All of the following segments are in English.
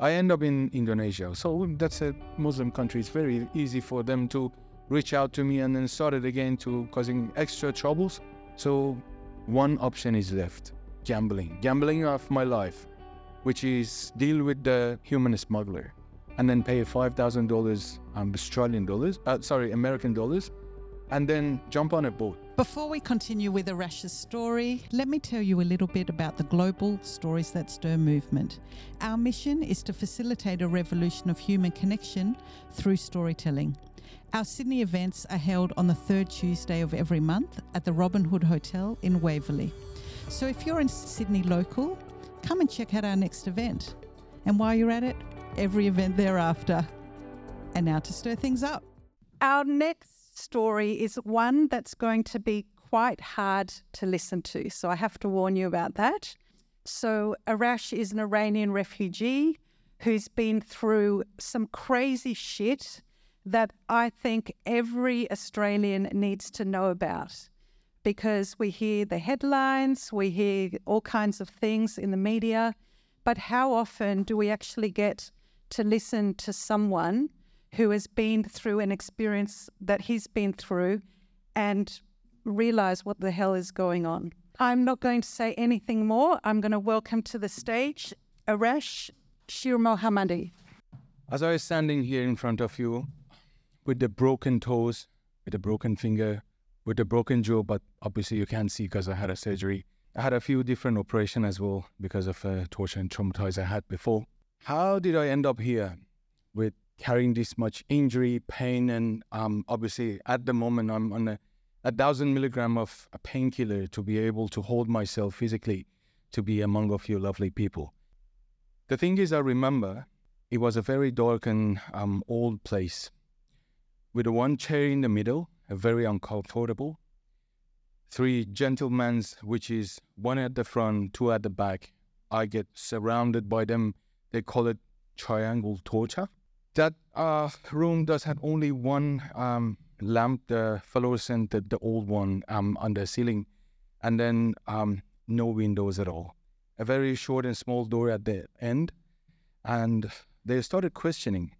I end up in Indonesia. So that's a Muslim country. It's very easy for them to reach out to me and then start it again to causing extra troubles. So one option is left gambling, gambling of my life, which is deal with the human smuggler and then pay $5,000 um, Australian dollars, uh, sorry, American dollars, and then jump on a boat. Before we continue with Arash's story, let me tell you a little bit about the global Stories That Stir movement. Our mission is to facilitate a revolution of human connection through storytelling. Our Sydney events are held on the third Tuesday of every month at the Robin Hood Hotel in Waverley. So if you're in Sydney local, come and check out our next event. And while you're at it, every event thereafter. And now to stir things up. Our next story is one that's going to be quite hard to listen to. So I have to warn you about that. So Arash is an Iranian refugee who's been through some crazy shit that I think every Australian needs to know about because we hear the headlines, we hear all kinds of things in the media, but how often do we actually get to listen to someone who has been through an experience that he's been through and realize what the hell is going on? I'm not going to say anything more. I'm going to welcome to the stage Arash Shirmohamadi. As I was standing here in front of you, with the broken toes, with a broken finger, with a broken jaw, but obviously you can't see because I had a surgery. I had a few different operations as well because of uh, torture and traumatized I had before. How did I end up here with carrying this much injury, pain, and um, obviously at the moment I'm on a, a thousand milligram of a painkiller to be able to hold myself physically to be among a few lovely people. The thing is, I remember it was a very dark and um, old place with one chair in the middle, very uncomfortable. Three gentlemen's, which is one at the front, two at the back. I get surrounded by them. They call it triangle torture. That uh, room does have only one um, lamp, the fluorescent, the, the old one um, on the ceiling, and then um, no windows at all. A very short and small door at the end. And they started questioning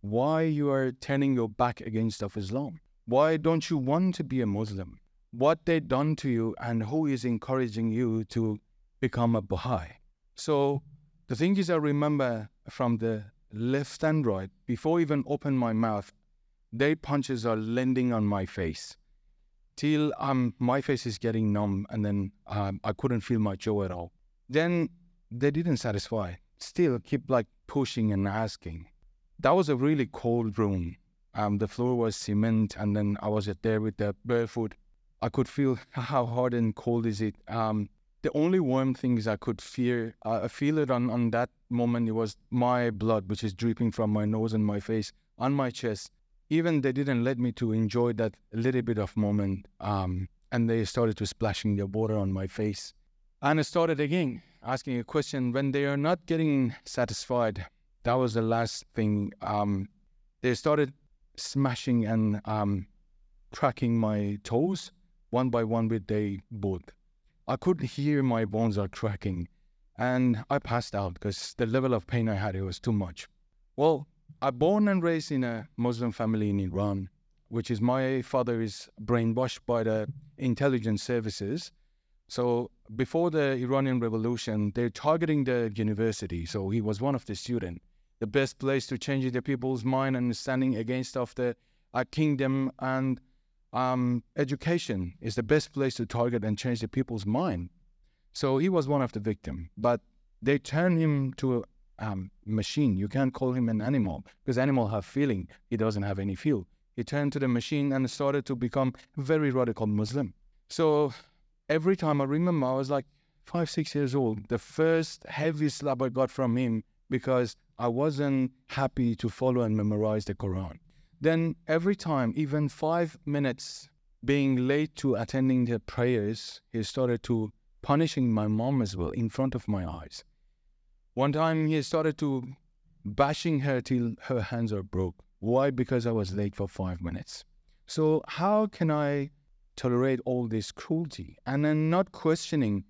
why you are turning your back against of Islam. Why don't you want to be a Muslim? What they done to you and who is encouraging you to become a Baha'i? So the thing is, I remember from the left and right, before I even open my mouth, their punches are landing on my face till um, my face is getting numb and then um, I couldn't feel my jaw at all. Then they didn't satisfy. Still keep like pushing and asking that was a really cold room. Um, the floor was cement, and then I was there with the barefoot. I could feel how hard and cold is it. Um, the only warm things I could fear, uh, I feel it on, on that moment. It was my blood, which is dripping from my nose and my face on my chest. Even they didn't let me to enjoy that little bit of moment. Um, and they started to splashing the water on my face. And I started again asking a question when they are not getting satisfied that was the last thing. Um, they started smashing and um, cracking my toes one by one with their boot. I could hear my bones are cracking, and I passed out because the level of pain I had it was too much. Well, I born and raised in a Muslim family in Iran, which is my father is brainwashed by the intelligence services. So before the Iranian Revolution, they're targeting the university. So he was one of the students the best place to change the people's mind and standing against of the uh, kingdom and um, education is the best place to target and change the people's mind. So he was one of the victim, but they turned him to a um, machine. You can't call him an animal because animal have feeling. He doesn't have any feel. He turned to the machine and started to become very radical Muslim. So every time I remember, I was like five, six years old. The first heavy slap I got from him because I wasn't happy to follow and memorize the Quran. Then every time, even five minutes being late to attending the prayers, he started to punishing my mom as well in front of my eyes. One time he started to bashing her till her hands are broke. Why? Because I was late for five minutes. So how can I tolerate all this cruelty and then not questioning?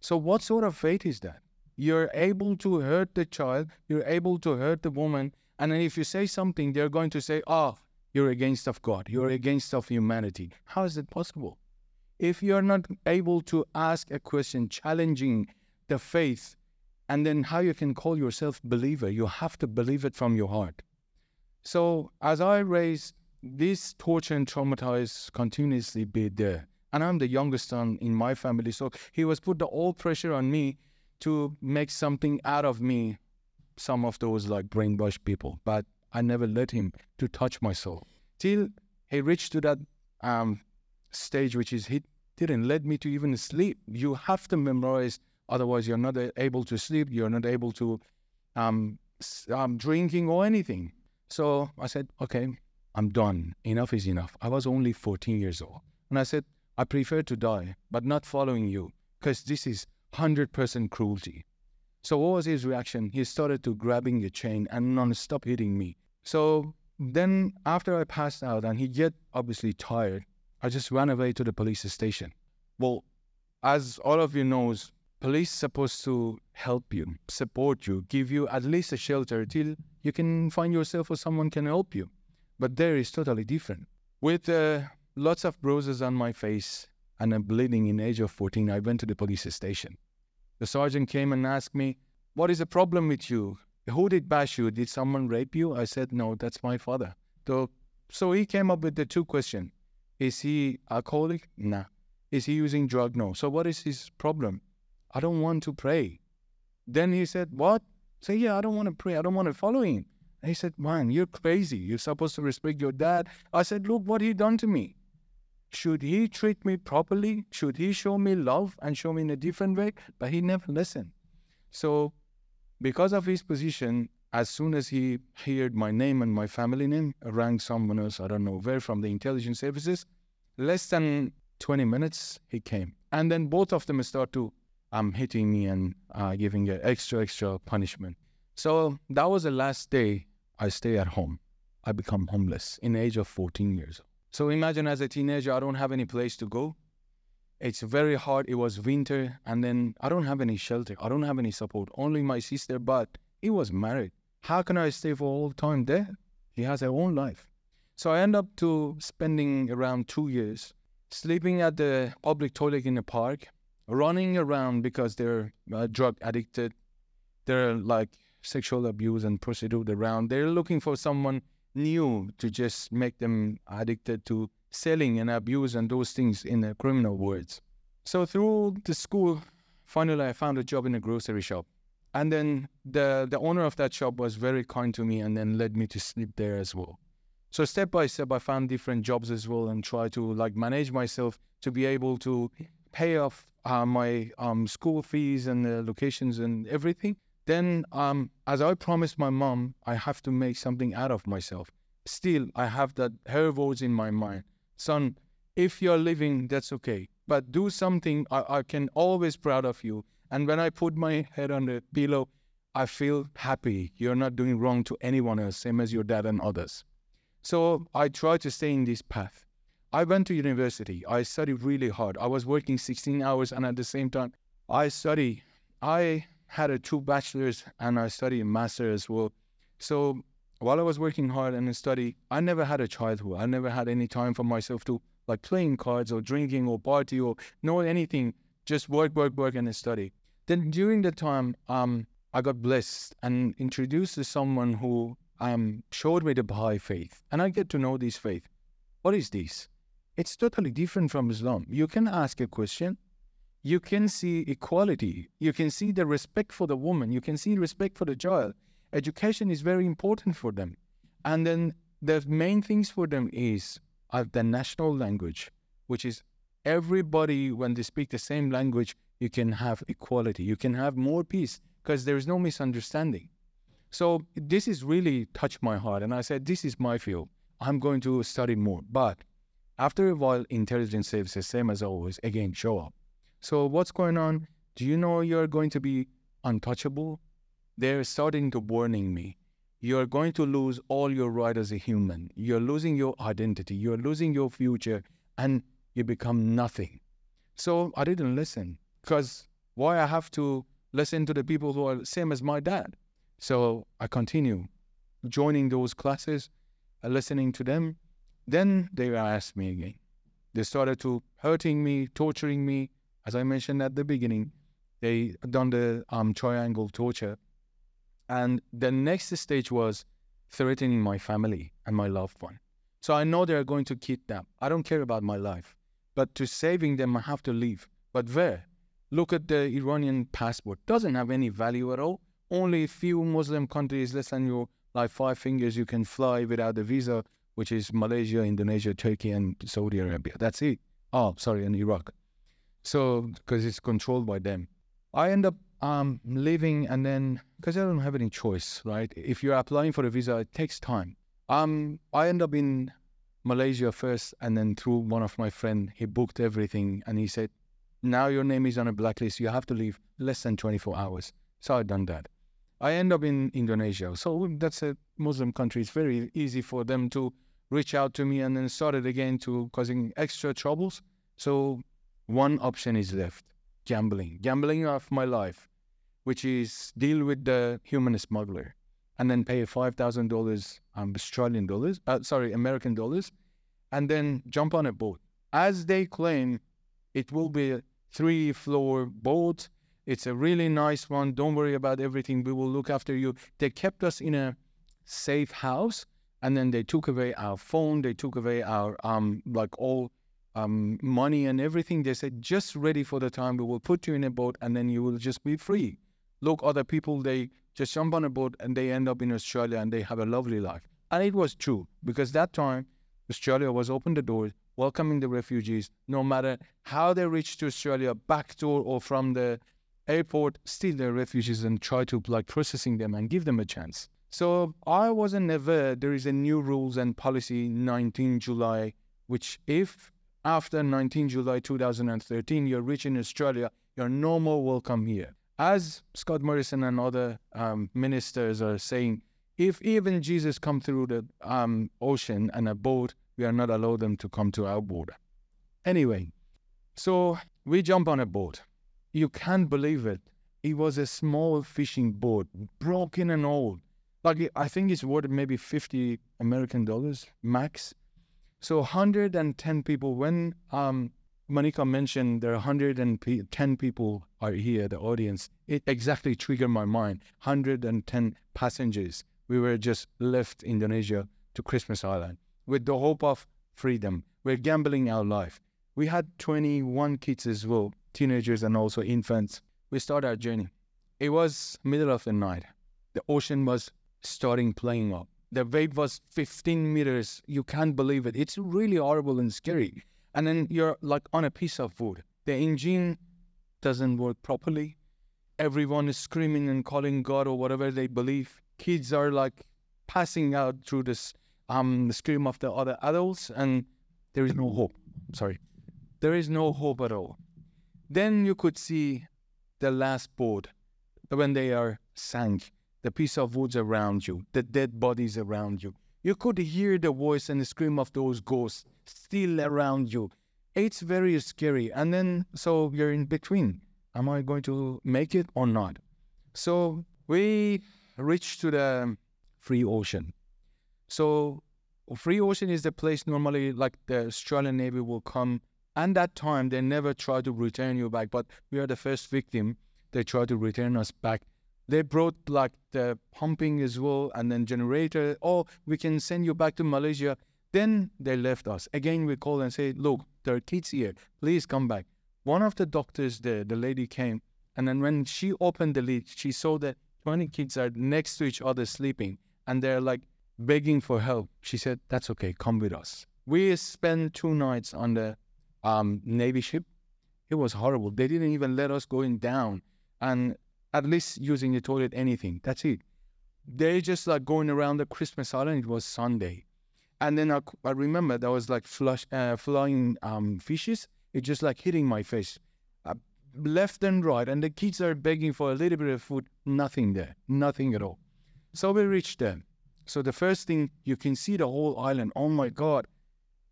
So what sort of faith is that? You're able to hurt the child, you're able to hurt the woman, and then if you say something, they're going to say, oh, you're against of God, you're against of humanity. How is it possible? If you're not able to ask a question challenging the faith, and then how you can call yourself believer, you have to believe it from your heart. So as I raised this torture and traumatized continuously be there. And I'm the youngest son in my family. So he was put the all pressure on me to make something out of me, some of those like brainwash people. But I never let him to touch my soul. Till he reached to that um, stage which is he didn't let me to even sleep. You have to memorize, otherwise you're not able to sleep, you're not able to um, um drinking or anything. So I said, okay, I'm done. Enough is enough. I was only 14 years old. And I said, I prefer to die, but not following you, because this is 100% cruelty. So what was his reaction? He started to grabbing the chain and non-stop hitting me. So then after I passed out and he get obviously tired, I just ran away to the police station. Well, as all of you knows, police supposed to help you, support you, give you at least a shelter till you can find yourself or someone can help you. But there is totally different. With uh, lots of bruises on my face and I'm bleeding in age of 14, I went to the police station. The sergeant came and asked me, what is the problem with you? Who did bash you? Did someone rape you? I said, no, that's my father. So, so he came up with the two questions. Is he alcoholic? Nah. Is he using drug? No. So what is his problem? I don't want to pray. Then he said, what? Say, yeah, I don't want to pray. I don't want to follow him. He said, Man, you're crazy. You're supposed to respect your dad. I said, Look what he done to me. Should he treat me properly? Should he show me love and show me in a different way? But he never listened. So, because of his position, as soon as he heard my name and my family name, rang someone else, I don't know where, from the intelligence services. Less than 20 minutes, he came. And then both of them start to um, hitting me and uh, giving extra, extra punishment. So that was the last day I stay at home. I become homeless in the age of 14 years. So imagine as a teenager, I don't have any place to go. It's very hard. It was winter, and then I don't have any shelter. I don't have any support. Only my sister, but he was married. How can I stay for all time there? He has her own life. So I end up to spending around two years sleeping at the public toilet in the park, running around because they're uh, drug addicted. They're like sexual abuse and prostitute around. They're looking for someone new to just make them addicted to selling and abuse and those things in the criminal words. So through the school, finally I found a job in a grocery shop. And then the, the owner of that shop was very kind to me and then led me to sleep there as well. So step by step, I found different jobs as well and try to like manage myself to be able to pay off uh, my um, school fees and the locations and everything. Then, um, as I promised my mom, I have to make something out of myself. Still, I have that her words in my mind. Son, if you're living, that's okay. But do something I, I can always proud of you. And when I put my head on the pillow, I feel happy. You're not doing wrong to anyone else, same as your dad and others. So I try to stay in this path. I went to university. I studied really hard. I was working 16 hours and at the same time, I study. I had a two bachelors and I studied a master as well. So while I was working hard and study, I never had a childhood. I never had any time for myself to like playing cards or drinking or party or know anything. Just work, work, work, and study. Then during the time, um, I got blessed and introduced to someone who um showed me the Baha'i faith, and I get to know this faith. What is this? It's totally different from Islam. You can ask a question, you can see equality. You can see the respect for the woman. You can see respect for the child. Education is very important for them. And then the main things for them is uh, the national language, which is everybody, when they speak the same language, you can have equality. You can have more peace because there is no misunderstanding. So this is really touched my heart. And I said, this is my field. I'm going to study more. But after a while, intelligence services, same as always, again, show up. So what's going on? Do you know you're going to be untouchable? They're starting to warning me. You're going to lose all your right as a human. You're losing your identity. You're losing your future and you become nothing. So I didn't listen because why I have to listen to the people who are same as my dad. So I continue joining those classes, uh, listening to them. Then they asked me again. They started to hurting me, torturing me. As I mentioned at the beginning, they done the um, triangle torture. And the next stage was threatening my family and my loved one. So I know they're going to kidnap. I don't care about my life. But to saving them, I have to leave. But where? Look at the Iranian passport. Doesn't have any value at all. Only a few Muslim countries, less than your like five fingers, you can fly without a visa, which is Malaysia, Indonesia, Turkey, and Saudi Arabia. That's it. Oh, sorry, and Iraq. So because it's controlled by them, I end up um, leaving, and then because I don't have any choice, right? If you're applying for a visa, it takes time. Um, I end up in Malaysia first, and then through one of my friend, he booked everything, and he said, "Now your name is on a blacklist. You have to leave less than 24 hours." So I done that. I end up in Indonesia. So that's a Muslim country. It's very easy for them to reach out to me and then started again to causing extra troubles. So one option is left gambling, gambling of my life, which is deal with the human smuggler and then pay $5,000 um, Australian dollars, uh, sorry, American dollars, and then jump on a boat. As they claim, it will be a three floor boat it's a really nice one. Don't worry about everything. We will look after you. They kept us in a safe house and then they took away our phone. They took away our, um, like all um, money and everything. They said, just ready for the time. We will put you in a boat and then you will just be free. Look, other people, they just jump on a boat and they end up in Australia and they have a lovely life. And it was true because that time Australia was open the doors, welcoming the refugees, no matter how they reached to Australia, back door or from the airport steal their refugees and try to like processing them and give them a chance. So I wasn't aware there is a new rules and policy 19 July, which if after 19 July 2013 you're reaching Australia, you're no more welcome here. As Scott Morrison and other um, ministers are saying, if even Jesus come through the um, ocean and a boat, we are not allowed them to come to our border. Anyway, so we jump on a boat you can't believe it. It was a small fishing boat, broken and old. Like I think it's worth maybe 50 American dollars max. So 110 people. When um, Monica mentioned there are 110 people are here, the audience, it exactly triggered my mind. 110 passengers. We were just left Indonesia to Christmas Island with the hope of freedom. We're gambling our life. We had 21 kids as well teenagers and also infants. We start our journey. It was middle of the night. The ocean was starting playing up. The wave was 15 meters. You can't believe it. It's really horrible and scary. And then you're like on a piece of wood. The engine doesn't work properly. Everyone is screaming and calling God or whatever they believe. Kids are like passing out through this um the scream of the other adults and there is no hope. Sorry. There is no hope at all. Then you could see the last boat when they are sank, the piece of woods around you, the dead bodies around you. You could hear the voice and the scream of those ghosts still around you. It's very scary. And then, so you're in between. Am I going to make it or not? So we reached to the free ocean. So free ocean is the place normally like the Australian Navy will come and that time, they never try to return you back, but we are the first victim. They try to return us back. They brought like the pumping as well, and then generator. Oh, we can send you back to Malaysia. Then they left us. Again, we call and say, look, there are kids here. Please come back. One of the doctors there, the lady came, and then when she opened the lid, she saw that 20 kids are next to each other sleeping, and they're like begging for help. She said, that's okay, come with us. We spent two nights on the um, Navy ship. It was horrible. They didn't even let us going down and at least using the toilet, anything. That's it. They just like going around the Christmas Island. It was Sunday. And then I, I remember there was like flush, uh, flying um, fishes. It just like hitting my face, uh, left and right. And the kids are begging for a little bit of food. Nothing there, nothing at all. So we reached them. So the first thing you can see the whole island. Oh my God,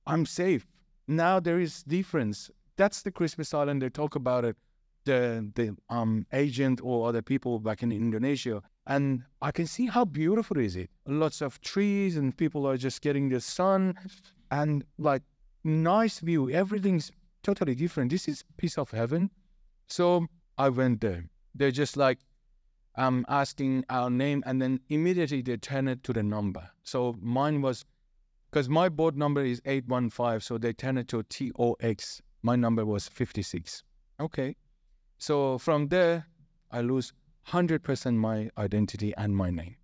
I'm safe now there is difference. That's the Christmas island. They talk about it. The the um agent or other people back in Indonesia, and I can see how beautiful is it. Lots of trees and people are just getting the sun, and like nice view. Everything's totally different. This is piece of heaven. So I went there. They're just like um asking our name, and then immediately they turn it to the number. So mine was because my board number is 815, so they turn it to TOX. My number was 56. Okay. So from there, I lose 100% my identity and my name.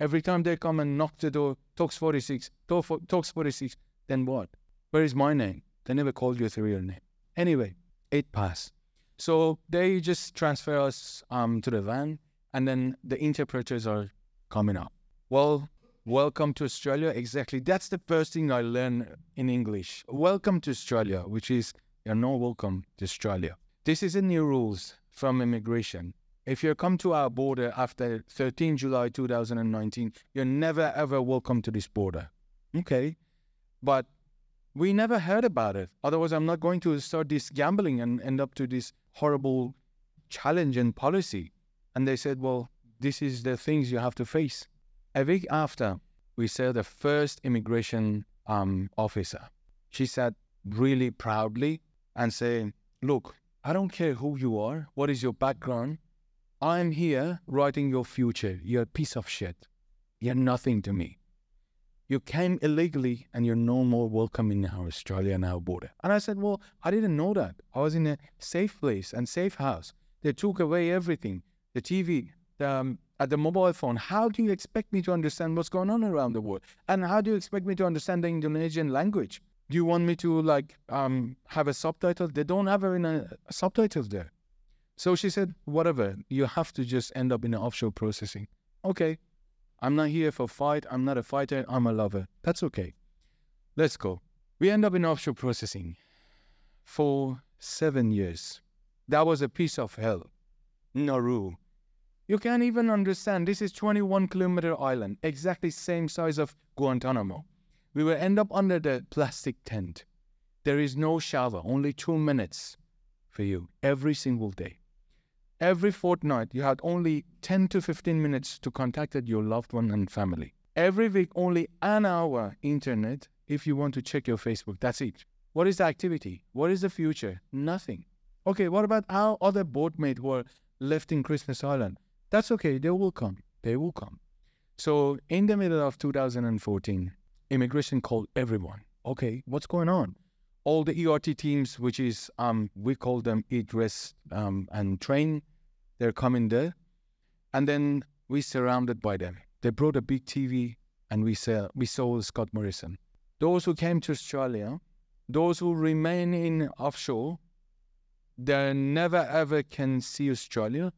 Every time they come and knock the door, TOX 46, TOX 46, then what? Where is my name? They never called you with your name. Anyway, it passed. So they just transfer us um, to the van, and then the interpreters are coming up. Well, welcome to Australia. Exactly. That's the first thing I learned in English. Welcome to Australia, which is you're not welcome to Australia. This is a new rules from immigration. If you come to our border after 13 July 2019, you're never ever welcome to this border. Okay. But we never heard about it. Otherwise, I'm not going to start this gambling and end up to this horrible challenge and policy. And they said, well, this is the things you have to face. A week after, we saw the first immigration um, officer. She said really proudly and saying, look, I don't care who you are, what is your background. I'm here writing your future. You're a piece of shit. You're nothing to me. You came illegally and you're no more welcome in our Australia and our border. And I said, Well, I didn't know that. I was in a safe place and safe house. They took away everything the TV, the, um, the mobile phone. How do you expect me to understand what's going on around the world? And how do you expect me to understand the Indonesian language? Do you want me to like um, have a subtitle? They don't have any uh, subtitles there. So she said, whatever, you have to just end up in the offshore processing. Okay, I'm not here for fight. I'm not a fighter. I'm a lover. That's okay. Let's go. We end up in offshore processing for seven years. That was a piece of hell. Nauru. You can't even understand. This is 21 kilometer island, exactly same size of Guantanamo. We will end up under the plastic tent. There is no shower, only two minutes for you every single day. Every fortnight, you had only 10 to 15 minutes to contact your loved one and family. Every week, only an hour internet if you want to check your Facebook. That's it. What is the activity? What is the future? Nothing. Okay, what about our other boatmates who are left in Christmas Island? That's okay. They will come. They will come. So, in the middle of 2014, immigration called everyone. Okay, what's going on? All the ERT teams, which is um, we call them eat, rest, um, and train, they're coming there, and then we surrounded by them. They brought a big TV, and we saw we saw Scott Morrison. Those who came to Australia, those who remain in offshore, they never ever can see Australia,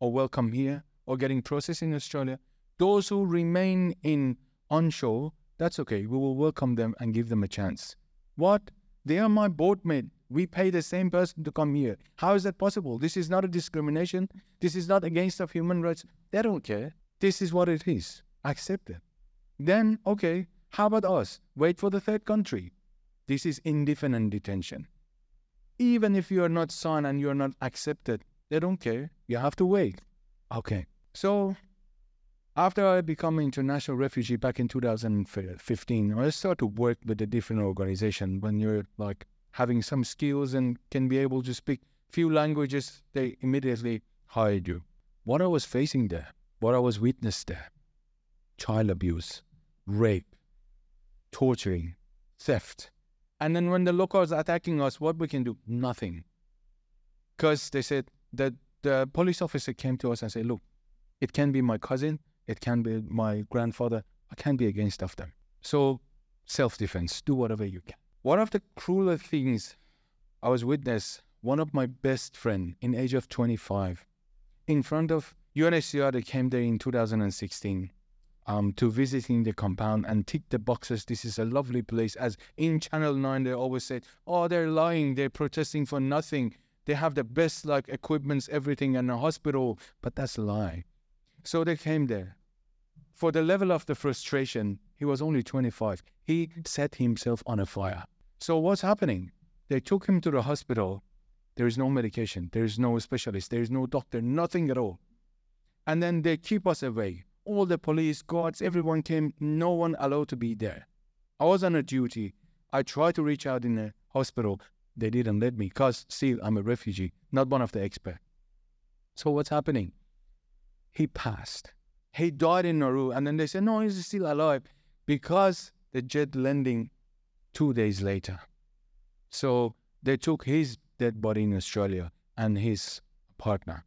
or welcome here, or getting processed in Australia. Those who remain in onshore, that's okay. We will welcome them and give them a chance. What? They are my boatmate. We pay the same person to come here. How is that possible? This is not a discrimination. This is not against of human rights. They don't care. This is what it is. Accept it. Then, okay, how about us? Wait for the third country. This is indefinite detention. Even if you are not signed and you are not accepted, they don't care. You have to wait. Okay. So after I became an international refugee back in 2015, I started to work with a different organization. When you're like having some skills and can be able to speak few languages, they immediately hired you. What I was facing there, what I was witnessed there, child abuse, rape, torturing, theft. And then when the locals are attacking us, what we can do? Nothing. Because they said that the police officer came to us and said, look, it can be my cousin, it can be my grandfather. I can't be against of them. So self-defense, do whatever you can. One of the crueler things I was witness, one of my best friend in age of 25, in front of UNHCR, they came there in 2016 um, to visiting the compound and tick the boxes. This is a lovely place. As in Channel 9, they always said, oh, they're lying. They're protesting for nothing. They have the best like equipments, everything, and a hospital. But that's a lie. So they came there. For the level of the frustration, he was only 25. He set himself on a fire. So what's happening? They took him to the hospital There is no medication. There is no specialist. There is no doctor. Nothing at all. And then they keep us away. All the police, guards, everyone came. No one allowed to be there. I was on a duty. I tried to reach out in the hospital. They didn't let me because still I'm a refugee, not one of the experts. So what's happening? He passed. He died in Nauru. And then they said, no, he's still alive because the jet landing two days later. So they took his dead body in Australia and his partner.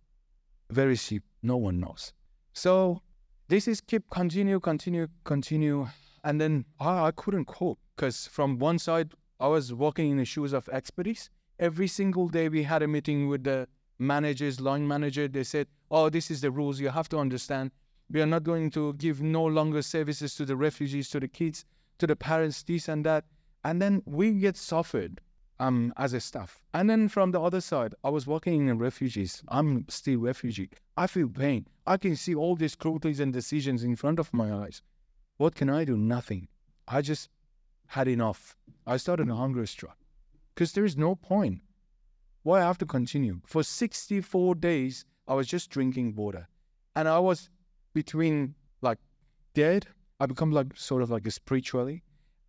Very cheap. No one knows. So this is keep continue, continue, continue. And then I, I couldn't cope because from one side, I was walking in the shoes of expertise. Every single day we had a meeting with the managers, line manager. They said, oh, this is the rules. You have to understand. We are not going to give no longer services to the refugees, to the kids, to the parents, this and that. And then we get suffered um, as a staff. And then from the other side, I was working in refugees. I'm still refugee. I feel pain. I can see all these cruelties and decisions in front of my eyes. What can I do? Nothing. I just had enough. I started a hunger strike because there is no point. Why I have to continue? For 64 days, I was just drinking water. And I was between like dead. I become like sort of like spiritually.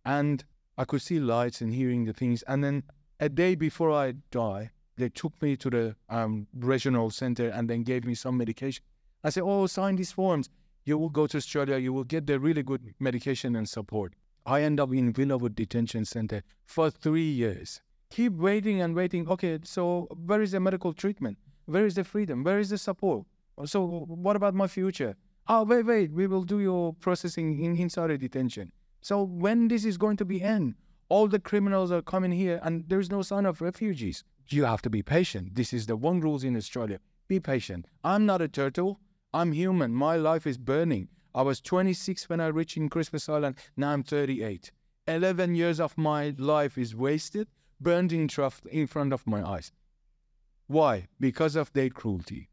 And I could see lights and hearing the things. And then a day before I die, they took me to the um, regional center and then gave me some medication. I said, "Oh, sign these forms. You will go to Australia. You will get the really good medication and support." I end up in Villawood Detention Center for three years. Keep waiting and waiting. Okay, so where is the medical treatment? Where is the freedom? Where is the support? So what about my future? Oh, wait, wait. We will do your processing in inside detention. So when this is going to be end? all the criminals are coming here and there's no sign of refugees. You have to be patient. This is the one rules in Australia. Be patient. I'm not a turtle. I'm human. My life is burning. I was 26 when I reached in Christmas Island. Now I'm 38. 11 years of my life is wasted, burned in, trough in front of my eyes. Why? Because of their cruelty.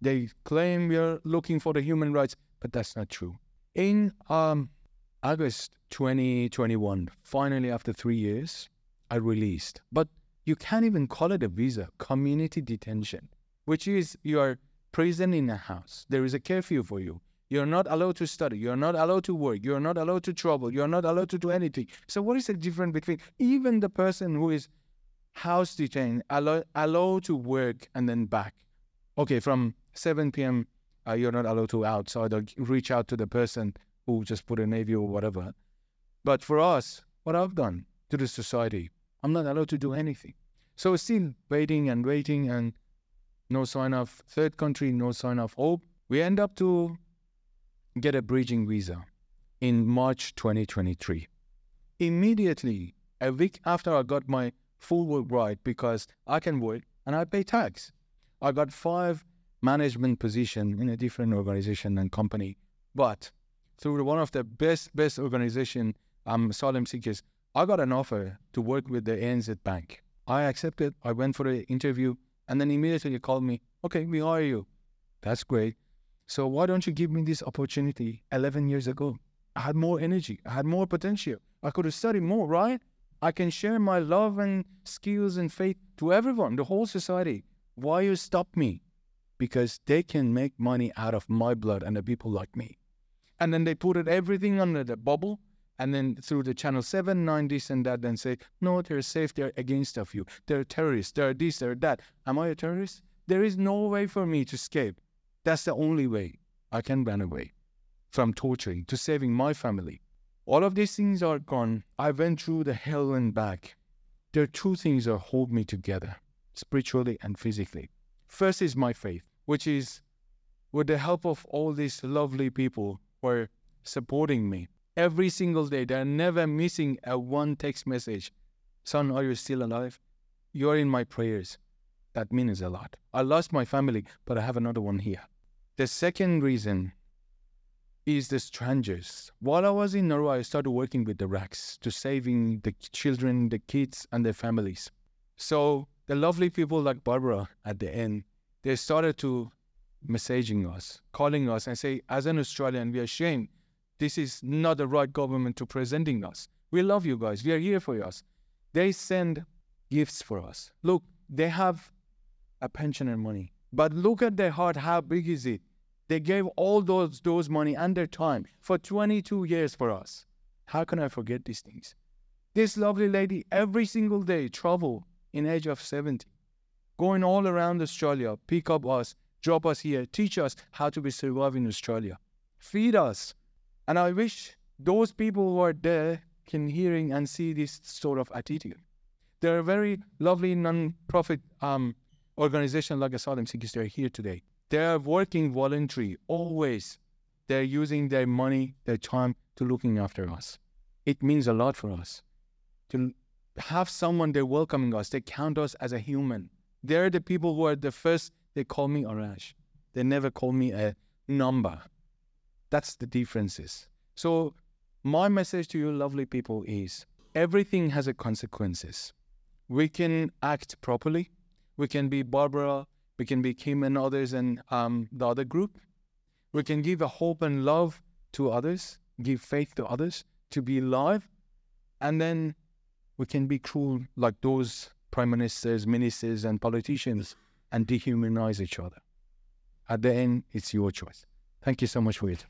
They claim we're looking for the human rights, but that's not true. In um, August 2021, finally, after three years, I released. But you can't even call it a visa, community detention, which is you are prison in a house. There is a curfew for you. You're not allowed to study. You're not allowed to work. You're not allowed to travel. You're not allowed to do anything. So, what is the difference between even the person who is house detained, allowed, allowed to work and then back? Okay, from 7 p.m., uh, you're not allowed to outside or reach out to the person who just put a navy or whatever. But for us, what I've done to the society, I'm not allowed to do anything. So still waiting and waiting and no sign of third country, no sign of hope. We end up to get a bridging visa in March 2023. Immediately, a week after I got my full work right because I can work and I pay tax. I got five management position in a different organization and company. But through one of the best best organization, um, asylum seekers, I got an offer to work with the ANZ Bank. I accepted. I went for an interview, and then immediately called me. Okay, we hire you. That's great. So why don't you give me this opportunity 11 years ago? I had more energy. I had more potential. I could have studied more, right? I can share my love and skills and faith to everyone, the whole society. Why you stop me? Because they can make money out of my blood and the people like me. And then they put it everything under the bubble and then through the channel 7 9 this and that then say no they're safe they're against of you. They're terrorists they're this they're that. Am i a terrorist? There is no way for me to escape. That's the only way i can run away from torturing to saving my family all of these things are gone i went through the hell and back there are two things that hold me together spiritually and physically first is my faith which is with the help of all these lovely people who are supporting me every single day. They're never missing a one text message. Son, are you still alive? You're in my prayers. That means a lot. I lost my family, but I have another one here. The second reason is the strangers. While I was in Nauru, I started working with the RACs to saving the children, the kids, and their families. So the lovely people like Barbara at the end, they started to messaging us, calling us, and say, as an Australian, we are ashamed. This is not the right government to presenting us. We love you guys. We are here for us. They send gifts for us. Look, they have a pensioner money. But look at their heart, how big is it? They gave all those those money and their time for 22 years for us. How can I forget these things? This lovely lady every single day travel in age of 70, going all around Australia, pick up us, drop us here, teach us how to be survive in Australia, feed us. And I wish those people who are there can hearing and see this sort of attitude. They're a very lovely non-profit um, organization like Asylum Seekers. They're here today. They're working voluntary always. They're using their money, their time to looking after us. It means a lot for us to have someone they're welcoming us. They count us as a human. They're the people who are the first. They call me Arash. They never call me a number. That's the differences. So my message to you, lovely people, is everything has a consequences. We can act properly. We can be Barbara. We can be Kim and others and um, the other group. We can give a hope and love to others, give faith to others to be alive, and then we can be cruel like those prime ministers, ministers, and politicians and dehumanize each other. At the end, it's your choice. Thank you so much for it.